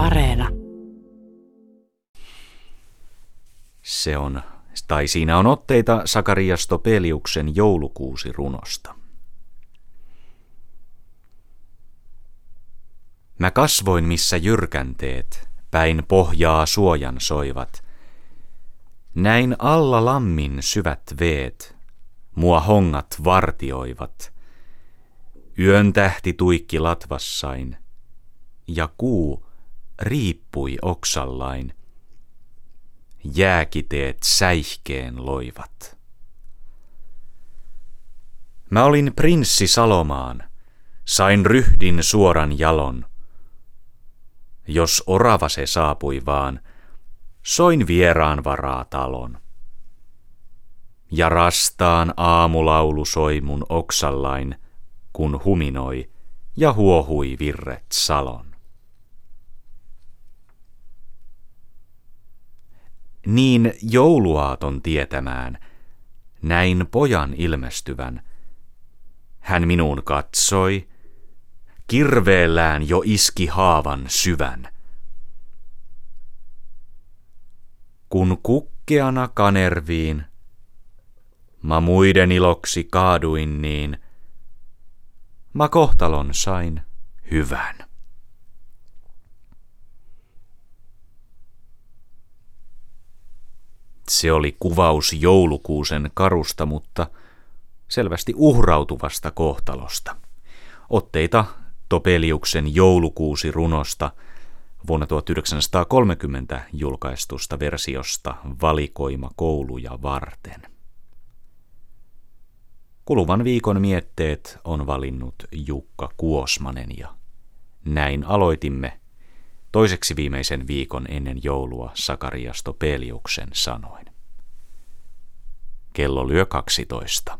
Areena. Se on, tai siinä on otteita Sakarias Topeliuksen joulukuusi runosta. Mä kasvoin missä jyrkänteet, päin pohjaa suojan soivat. Näin alla lammin syvät veet, mua hongat vartioivat. Yön tähti tuikki latvassain, ja kuu riippui oksallain. Jääkiteet säihkeen loivat. Mä olin prinssi Salomaan, sain ryhdin suoran jalon. Jos orava se saapui vaan, soin vieraan varaa talon. Ja rastaan aamulaulu soi mun oksallain, kun huminoi ja huohui virret salon. Niin jouluaaton tietämään, näin pojan ilmestyvän. Hän minuun katsoi, kirveellään jo iski haavan syvän. Kun kukkeana kanerviin, mä muiden iloksi kaaduin niin, mä kohtalon sain hyvän. Se oli kuvaus joulukuusen karusta, mutta selvästi uhrautuvasta kohtalosta. Otteita Topeliuksen joulukuusi runosta vuonna 1930 julkaistusta versiosta Valikoima kouluja varten. Kuluvan viikon mietteet on valinnut Jukka Kuosmanen ja näin aloitimme toiseksi viimeisen viikon ennen joulua Sakarias Topeliuksen sanoin. Kello lyö 12.